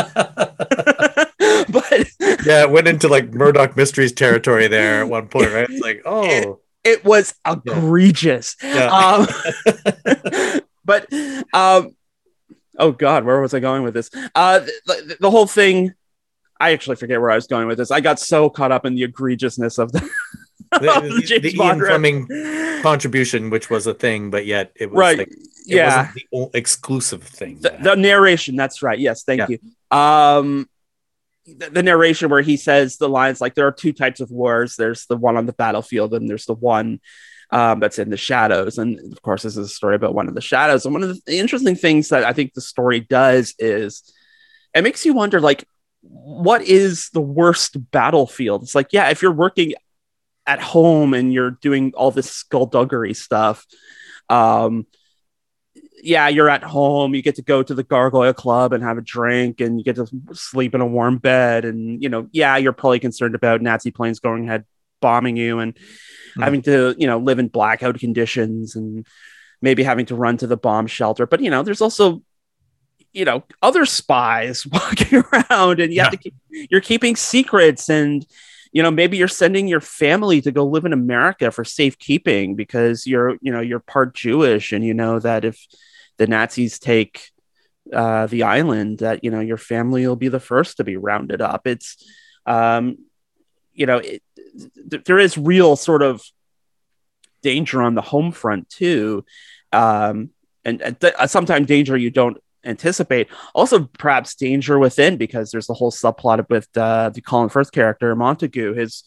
but yeah, it went into like Murdoch Mysteries territory there at one point, right? It's like, oh, it was egregious. Yeah. um, but um, oh god, where was I going with this? Uh, the, the whole thing. I actually forget where I was going with this. I got so caught up in the egregiousness of the, the, of the- James the Bond Ian Fleming contribution, which was a thing, but yet it was right? like, it yeah, wasn't the exclusive thing. the, the narration. That's right. Yes, thank Yeah. you. Um, the narration where he says the lines like there are two types of wars. There's the one on the battlefield, and there's the one um, that's in the shadows. And of course, this is a story about one of the shadows. And one of the interesting things that I think the story does is it makes you wonder, like, what is the worst battlefield? It's like, yeah, if you're working at home and you're doing all this skullduggery stuff, um, yeah, you're at home. You get to go to the Gargoyle Club and have a drink, and you get to sleep in a warm bed. And you know, yeah, you're probably concerned about Nazi planes going ahead bombing you and Hmm. having to, you know, live in blackout conditions and maybe having to run to the bomb shelter. But you know, there's also, you know, other spies walking around, and you have to keep, you're keeping secrets and you know maybe you're sending your family to go live in america for safekeeping because you're you know you're part jewish and you know that if the nazis take uh, the island that you know your family will be the first to be rounded up it's um you know it, there is real sort of danger on the home front too um and, and th- sometimes danger you don't anticipate. Also, perhaps danger within because there's the whole subplot with uh, the Colin Firth character Montagu, his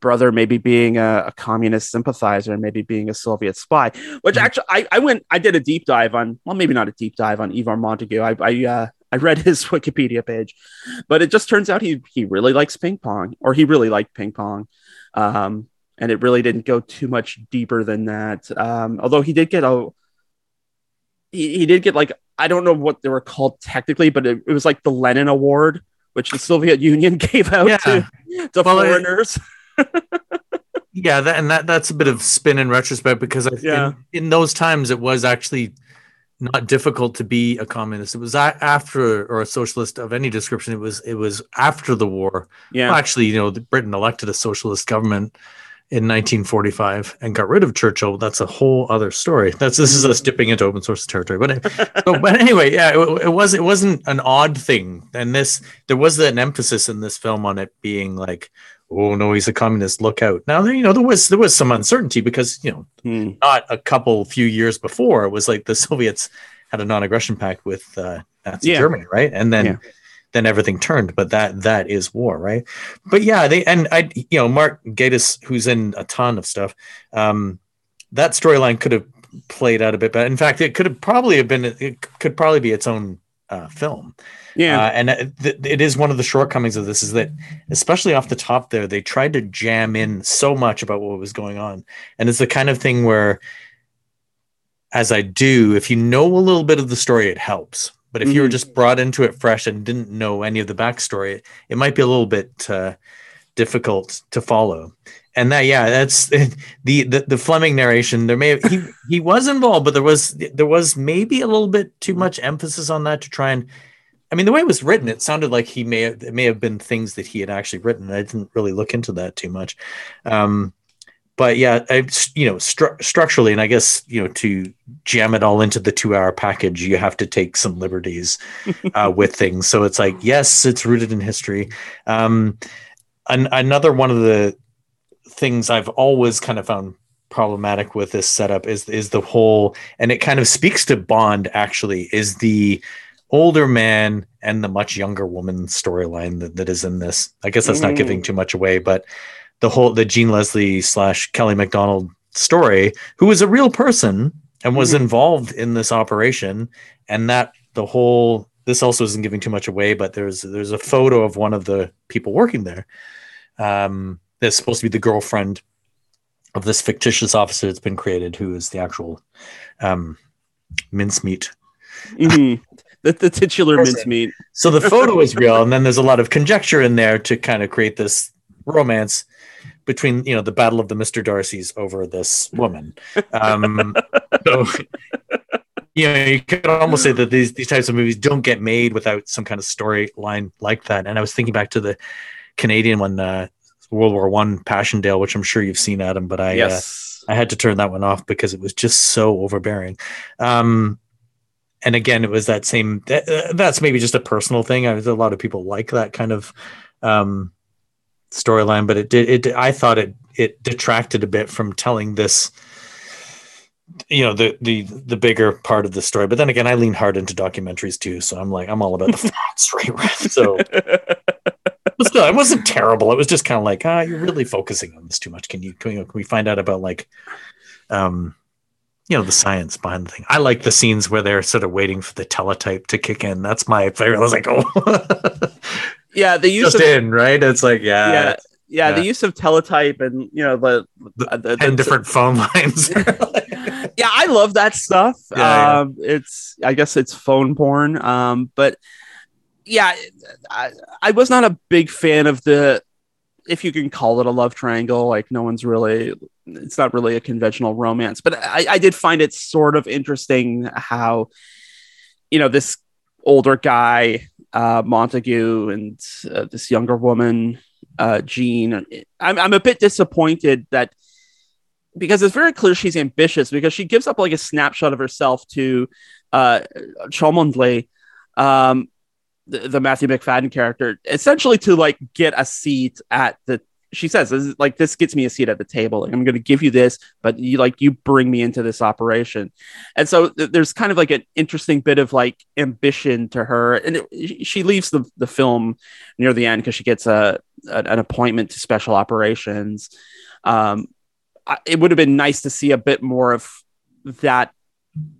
brother maybe being a, a communist sympathizer and maybe being a Soviet spy. Which actually, I, I went, I did a deep dive on, well, maybe not a deep dive on Ivor Montagu. I, I, uh, I read his Wikipedia page, but it just turns out he he really likes ping pong, or he really liked ping pong. Um, and it really didn't go too much deeper than that. Um, although he did get a he, he did get like I don't know what they were called technically, but it, it was like the Lenin Award, which the Soviet Union gave out Yeah. to, to Well, it- foreigners. yeah, that, and that that's a bit of spin in retrospect because I, Yeah. in, in those times it was actually not difficult to be a communist. It was after or a socialist of any description. It was it was after the war. yeah, Well, actually, you know, Britain elected a socialist government in 1945 and got rid of Churchill. That's a whole other story. That's this is us mm-hmm. dipping into open source territory. But so, but anyway, yeah, it, it was it wasn't an odd thing. And this there was an emphasis in this film on it being like, oh no, he's a communist. Look out! Now there, you know, there was there was some uncertainty because you know, Hmm. not a couple few years before it was like the Soviets had a non-aggression pact with uh, Nazi Yeah. Germany, right? And then Yeah. then everything turned. But that that is war, right? But yeah, they and I, you know, Mark Gatiss, who's in a ton of stuff, um, that storyline could have played out a bit better. In fact, it could have probably have been it could probably be its own uh, film. Yeah, uh, and it, it is one of the shortcomings of this is that, especially off the top, there they tried to jam in so much about what was going on, and it's the kind of thing where, as I do, if you know a little bit of the story, it helps. But if mm-hmm. you were mm-hmm. just brought into it fresh and didn't know any of the backstory, it, it might be a little bit uh, difficult to follow and that yeah that's the, the the fleming narration there may have, he he was involved but there was there was maybe a little bit too much emphasis on that to try and i mean the way it was written it sounded like he may have it may have been things that he had actually written. I didn't really look into that too much. Um but yeah I, you know stru- structurally and i guess you know to jam it all into the two hour package you have to take some liberties uh, with things. So it's like yes it's rooted in history. Um an, another one of the things I've always kind of found problematic with this setup is is the whole and it kind of speaks to Bond actually is the older man and the much younger woman storyline that, that is in this. I guess that's mm. not giving too much away, but the whole the Jean Leslie slash Kelly Macdonald story, who was a real person and was mm. involved in this operation, and that the whole this also isn't giving too much away, but there's there's a photo of one of the people working there. Um, that's supposed to be the girlfriend of this fictitious officer that's been created, who is the actual um, mincemeat. Mm-hmm. The, the titular mincemeat. So the photo is real, and then there's a lot of conjecture in there to kind of create this romance between you know the battle of the Mister Darcy's over this woman. Um, so you know you could almost say that these these types of movies don't get made without some kind of storyline like that. And I was thinking back to the Canadian one, uh, World War One Passchendaele, which I'm sure you've seen, Adam. But I uh, yes. uh, I had to turn that one off because it was just so overbearing. Um, and again, it was that same. That, that's maybe just a personal thing. I, a lot of people like that kind of um, storyline, but it did. It I thought it it detracted a bit from telling this you know the the the bigger part of the story but then again i lean hard into documentaries too so i'm like i'm all about the facts right so but still, it wasn't terrible. It was just kind of like, ah, you're really focusing on this too much. Can you, can, you, can we find out about like, um, you know, the science behind the thing? I like the scenes where they're sort of waiting for the teletype to kick in. That's my favorite. I was like, oh, yeah, the use just of, in right. It's like, yeah, yeah. Yeah, yeah, the use of teletype and you know the, the, the ten the, different phone lines. yeah, I love that stuff. Yeah, um. It's I guess it's phone porn. Um, but yeah, I, I was not a big fan of the, if you can call it a love triangle. Like no one's really, it's not really a conventional romance, but I, I did find it sort of interesting how, you know, this older guy, uh, Montagu, and uh, this younger woman, uh, Jean. I'm, I'm a bit disappointed that because it's very clear she's ambitious because she gives up like a snapshot of herself to uh, um, the, the Matthew Macfadyen character, essentially to like get a seat at the she says this is, like this gets me a seat at the table. I'm going to give you this but you like you bring me into this operation. And so th- there's kind of like an interesting bit of like ambition to her. And it, she leaves the, the film near the end because she gets a, a, an appointment to special operations. Um, I, it would have been nice to see a bit more of that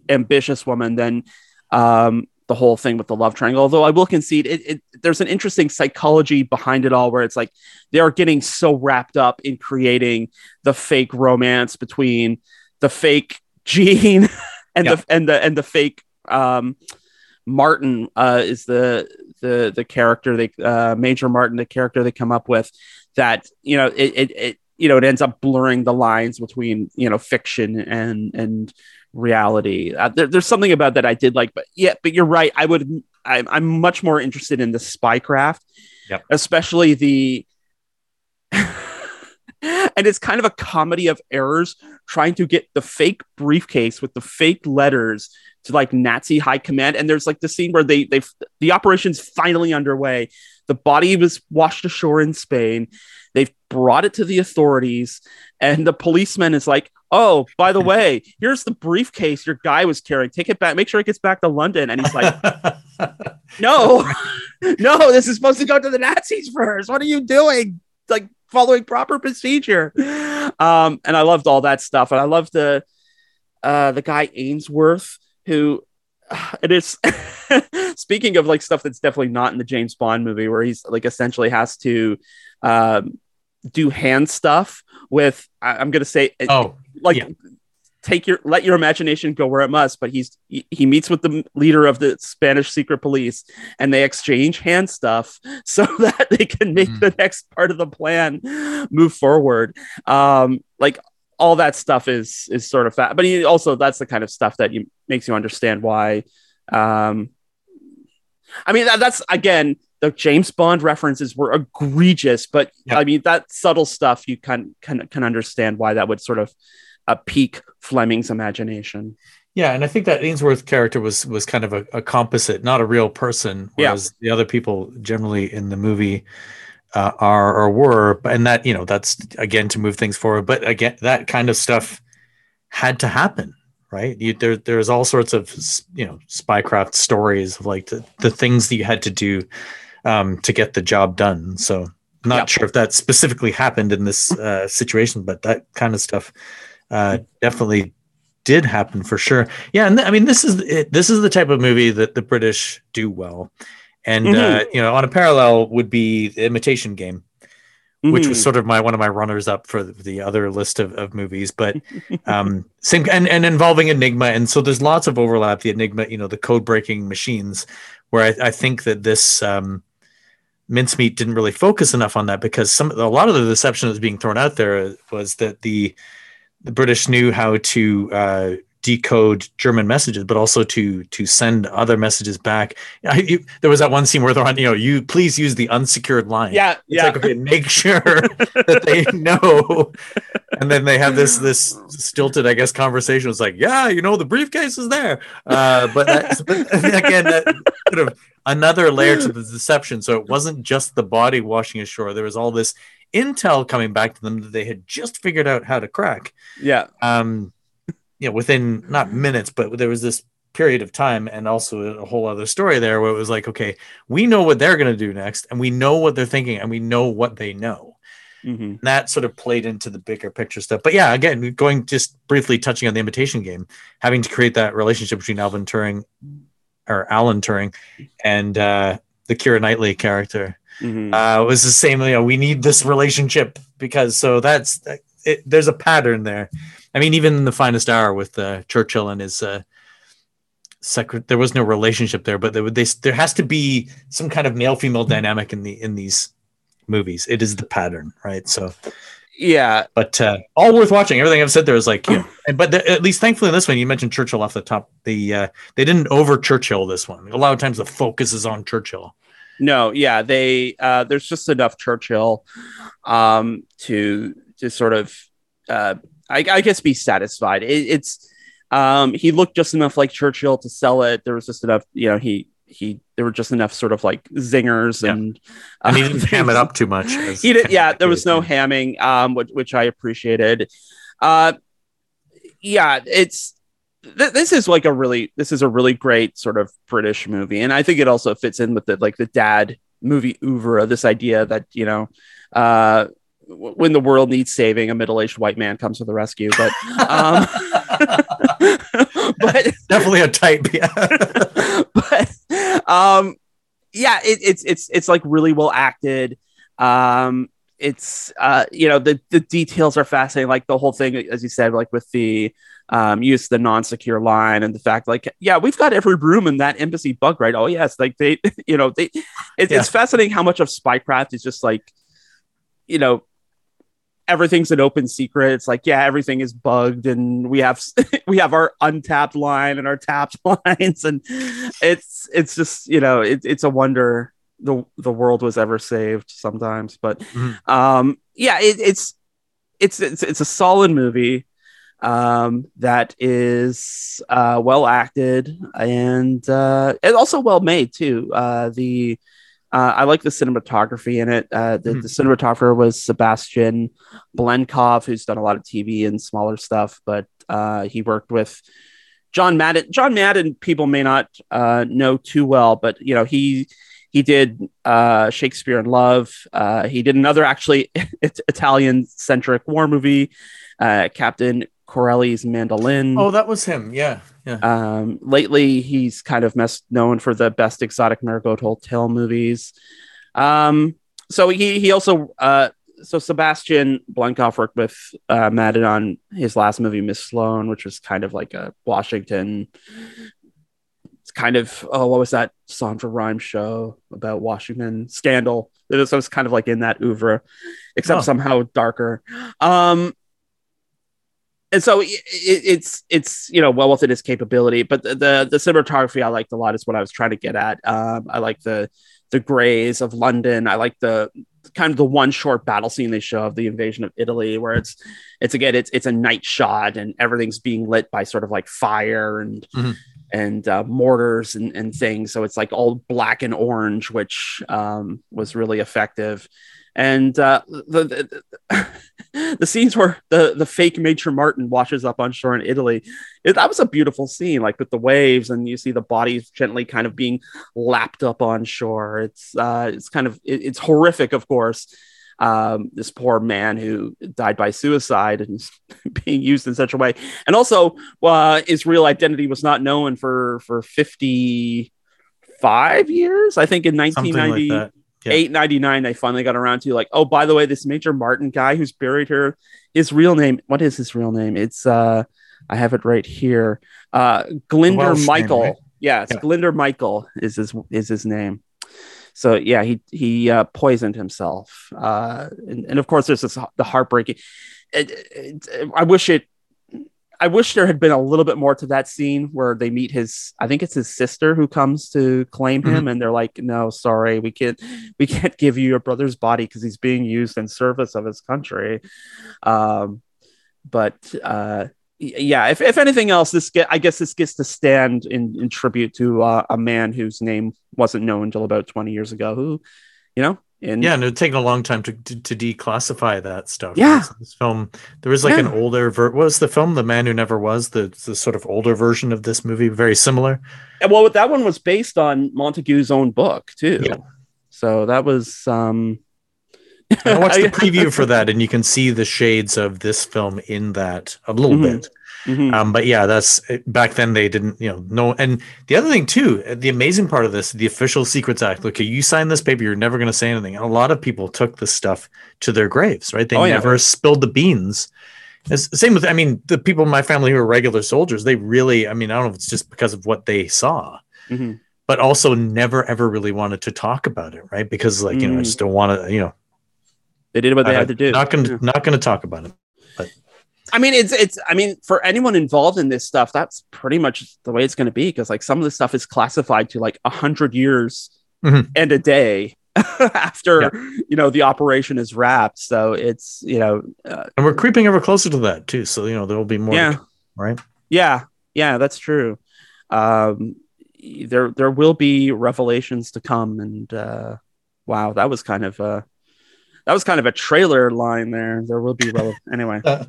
ambitious woman than um, the whole thing with the love triangle. Although I will concede, it, it, there's an interesting psychology behind it all, where it's like they are getting so wrapped up in creating the fake romance between the fake Gene and yeah. the and the and the fake um, Martin uh, is the the the character they uh, Major Martin, the character they come up with. That you know it, it, it you know it ends up blurring the lines between you know fiction and and reality. Uh, there, there's something about that I did like, but yeah, but you're right. I would, I'm, I'm much more interested in the spycraft, yep. especially the, and it's kind of a comedy of errors trying to get the fake briefcase with the fake letters to like Nazi high command. And there's like the scene where they, they, the operation's finally underway. The body was washed ashore in Spain. They've brought it to the authorities, and the policeman is like, "Oh, by the way, here's the briefcase your guy was carrying. Take it back. Make sure it gets back to London." And he's like, "No, no, this is supposed to go to the Nazis first. What are you doing? Like following proper procedure." Um, and I loved all that stuff, and I loved the uh, the guy Ainsworth who it is speaking of like stuff that's definitely not in the James Bond movie where he's like essentially has to um, do hand stuff with I, am gonna say oh like yeah. take your let your imagination go where it must but he's he, he meets with the leader of the Spanish secret police and they exchange hand stuff so that they can make Mm. the next part of the plan move forward um like all that stuff is is sort of fat but he also that's the kind of stuff that you makes you understand why um i mean that, that's again the james bond references were egregious but Yeah. i mean that subtle stuff you can can can understand why that would sort of uh, pique fleming's imagination Yeah, and I think that Ainsworth character was was kind of a, a composite, not a real person, Yeah. whereas the other people generally in the movie uh, are or were, and that you know that's again to move things forward. But again, that kind of stuff had to happen, right? You, there there's all sorts of you know spycraft stories of like the, the things that you had to do um, to get the job done. So not Yeah. sure if that specifically happened in this uh, situation, but that kind of stuff uh, definitely did happen for sure. Yeah, and th- I mean this is it, this is the type of movie that the British do well, and uh, Mm-hmm. you know on a parallel would be the Imitation Game, which was Mhm. sort of my one of my runners up for the, the other list of, of movies, but um, same and and involving Enigma, and so there's lots of overlap. The Enigma, you know, the code breaking machines, where I, I think that this. Um, mincemeat didn't really focus enough on that because some a lot of the deception that was being thrown out there was that the the British knew how to uh, decode German messages, but also to to send other messages back. I, you, there was that one scene where they're on, you know, you please use the unsecured line. yeah It's yeah like okay, make sure that they know, and then they have this this stilted, I guess, conversation. It's like, yeah, you know, the briefcase is there, uh, but, that, but again, that sort of another layer to the deception. So it wasn't just the body washing ashore. There was all this intel coming back to them that they had just figured out how to crack. yeah Um, you know, within not minutes, but there was this period of time and also a whole other story there where it was like, okay, we know what they're going to do next, and we know what they're thinking, and we know what they know. Mhm. And that sort of played into the bigger picture stuff. But yeah, again, going just briefly touching on the imitation game, having to create that relationship between Alvin Turing or Alan Turing and uh, the Keira Knightley character Mhm. uh, was the same. You know, we need this relationship because so that's it, there's a pattern there. I mean, even in the finest hour with uh, Churchill and his uh, secret, there was no relationship there, but there, would- they, there has to be some kind of male female dynamic in the in these movies. It is the pattern, right? So, yeah but uh, all worth watching. Everything I've said there is like, you know, and but the, at least thankfully in this one, you mentioned Churchill off the top. The uh, they didn't over Churchill this one. A lot of times the focus is on Churchill. No, yeah, they uh there's just enough Churchill um to to sort of uh I, I guess be satisfied. It, it's um he looked just enough like Churchill to sell it. There was just enough, you know, he he there were just enough sort of like zingers Yeah. and And he uh, didn't ham it up too much. he did yeah there was no hamming um which, which i appreciated uh yeah it's th- this is like a really this is a really great sort of british movie and i think it also fits in with the like the dad movie oeuvre this idea that you know uh when the world needs saving a middle-aged white man comes to the rescue but um but definitely a type. Yeah. but um yeah it, it's it's it's like really well acted um it's uh you know the the details are fascinating like the whole thing as you said like with the um use of the non-secure line and the fact like yeah we've got every room in that embassy bug right oh yes like they you know they it, Yeah. it's fascinating how much of spycraft is just like you know everything's an open secret. It's like yeah everything is bugged and we have we have our untapped line and our tapped lines. And it's it's just you know it, it's a wonder the the world was ever saved sometimes. But Mhm. um yeah it, it's it's it's it's a solid movie um that is uh well acted and uh and also well made too. Uh the Uh, I like the cinematography in it. Uh, the, Mhm. the cinematographer was Sebastian Blenkov, who's done a lot of TV and smaller stuff, but uh, he worked with John Madden. John Madden, people may not uh, know too well, but you know he he did uh, Shakespeare in Love. Uh, he did another actually Italian centric war movie, uh, Captain Corelli's Mandolin. Oh, that was him. Yeah, yeah. Um, lately, he's kind of best known for the best exotic marigold hotel movies. Um, so he he also uh, so Sebastian Blenkov worked with uh, Madden on his last movie, Miss Sloane, which was kind of like a Washington. It's kind of oh, what was that Shonda Rhimes show about Washington scandal? It was, it was kind of like in that oeuvre, except Oh. somehow darker. Um, and so it, it, it's it's you know well within his capability but the, the the cinematography i liked a lot is what i was trying to get at. Um i like the the grays of london. I like the kind of the one short battle scene they show of the invasion of italy where it's it's again it's it's a night shot and everything's being lit by sort of like fire and Mhm. and uh, mortars and, and things. So it's like all black and orange which um was really effective and uh, the, the the scenes where the the fake Major Martin washes up on shore in Italy, it, that was a beautiful scene, like with the waves, and you see the bodies gently kind of being lapped up on shore. It's uh, it's kind of it- it's horrific, of course. Um, this poor man who died by suicide and being used in such a way, and also uh, his real identity was not known for for fifty five years. I think in nineteen Something like ninety. Yeah. 899 they finally got around to like oh by the way this major martin guy who's buried here his real name what is his real name it's uh i have it right here uh Glyndwr Welsh name, michael right? yeah it's Yeah. Glyndwr michael is his is his name so yeah he he uh poisoned himself uh and, and of course there's this the heartbreaking it, it, i wish it I wish there had been a little bit more to that scene where they meet his I think it's his sister who comes to claim him and they're like no sorry we can't we can't give you your brother's body because he's being used in service of his country. Um but uh yeah if, if anything else this get I guess this gets to stand in, in tribute to uh, a man whose name wasn't known until about 20 years ago who you know and Yeah, and it would taken a long time to, to, to declassify that stuff. Yeah. So this film, there was like an older ver- what was the film, The Man Who Never Was, the, the sort of older version of this movie, very similar. Well, that one was based on Montagu's own book too. Yeah. So that was um I watched the preview for that, and you can see the shades of this film in that a little Mhm. bit. Mhm. Um, but yeah, that's back then they didn't, you know, know. And the other thing too, the amazing part of this, the official Secrets Act. Look, you sign this paper, you're never going to say anything. And a lot of people took this stuff to their graves, right? They Oh, yeah. never spilled the beans. It's the same with, I mean, the people in my family who are regular soldiers, they really, I mean, I don't know if it's just because of what they saw, Mhm. but also never ever really wanted to talk about it, right? Because like, you know, I Mm. just don't want to, you know, they did what they had to do. Not going to, Yeah. not going to talk about it. I mean, it's it's. I mean, for anyone involved in this stuff, that's pretty much the way it's going to be. Because like some of the stuff is classified to like a hundred years Mhm. and a day after you know the operation is wrapped. So it's you know, uh, And we're creeping ever closer to that too. So, you know, there will be more, Yeah. come, right? yeah, yeah, that's true. Um, there there will be revelations to come, and uh, wow, that was kind of uh that was kind of a trailer line there. There will be anyway uh,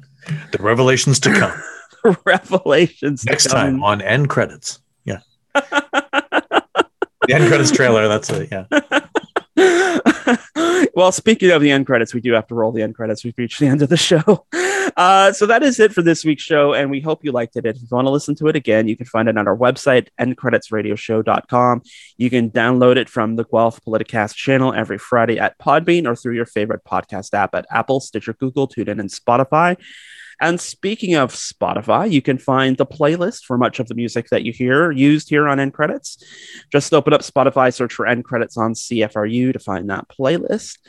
The revelations to come. revelations to next come. time on end credits. Yeah. the end credits trailer. That's it. Yeah. well, speaking of the end credits, we do have to roll the end credits. We've reached the end of the show. Uh, so that is it for this week's show, and we hope you liked it. If you want to listen to it again, you can find it on our website, endcreditsradioshow.com. You can download it from the Guelph Politicast channel every Friday at Podbean or through your favorite podcast app at Apple, Stitcher, Google, TuneIn, and Spotify. And speaking of Spotify, you can find the playlist for much of the music that you hear used here on End Credits. Just open up Spotify, search for End Credits on CFRU to find that playlist.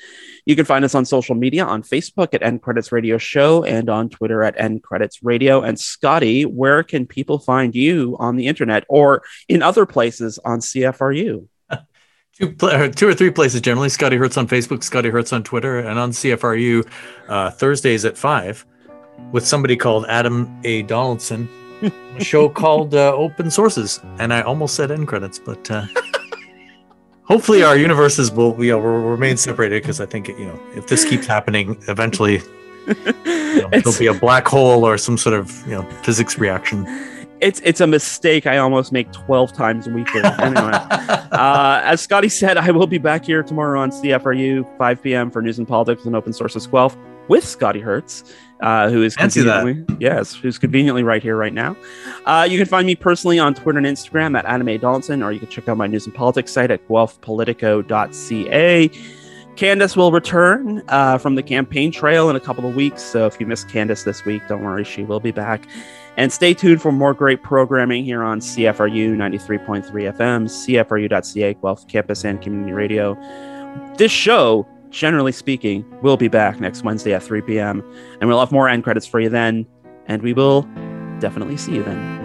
You can find us on social media on Facebook at End Credits Radio Show and on Twitter at End Credits Radio. And Scotty, where can people find you on the internet or in other places on CFRU? Two, or two or three places generally. Scotty Hertz on Facebook, Scotty Hertz on Twitter, and on CFRU uh, Thursdays at five with somebody called Adam A. Donaldson. a show called uh, Open Sources, and I almost said end credits, but uh, hopefully our universes will you know, will remain separated because I think you know if this keeps happening, eventually you know, there'll be a black hole or some sort of you know physics reaction. It's it's a mistake I almost make twelve times a week. Anyway, uh, as Scotty said, I will be back here tomorrow on CFRU 5 p.m. for news and politics and open sources Guelph with Scotty Hertz, uh, who is Fancy that. conveniently yes, who's conveniently right here right now. Uh, you can find me personally on Twitter and Instagram at Anime Donaldson, or you can check out my news and politics site at guelphpolitico.ca. Candace will return uh, from the campaign trail in a couple of weeks. So if you missed Candace this week, don't worry, she will be back. And stay tuned for more great programming here on CFRU 93.3 FM, CFRU.ca, Guelph Campus and Community Radio. This show, generally speaking, we'll be back next Wednesday at 3 p.m. And we'll have more end credits for you then. And we will definitely see you then.